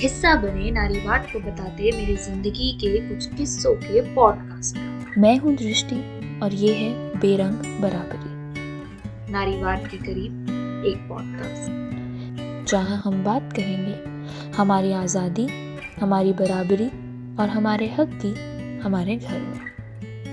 हिस्सा बने नारीवाद को बताते मेरी ज़िंदगी के कुछ किस्सों के पॉडकास्ट। मैं हूँ दृष्टि और ये है बेरंग बराबरी। नारीवाद के करीब एक पॉडकास्ट। जहाँ हम बात करेंगे हमारी आज़ादी हमारी बराबरी और हमारे हक की हमारे घर में।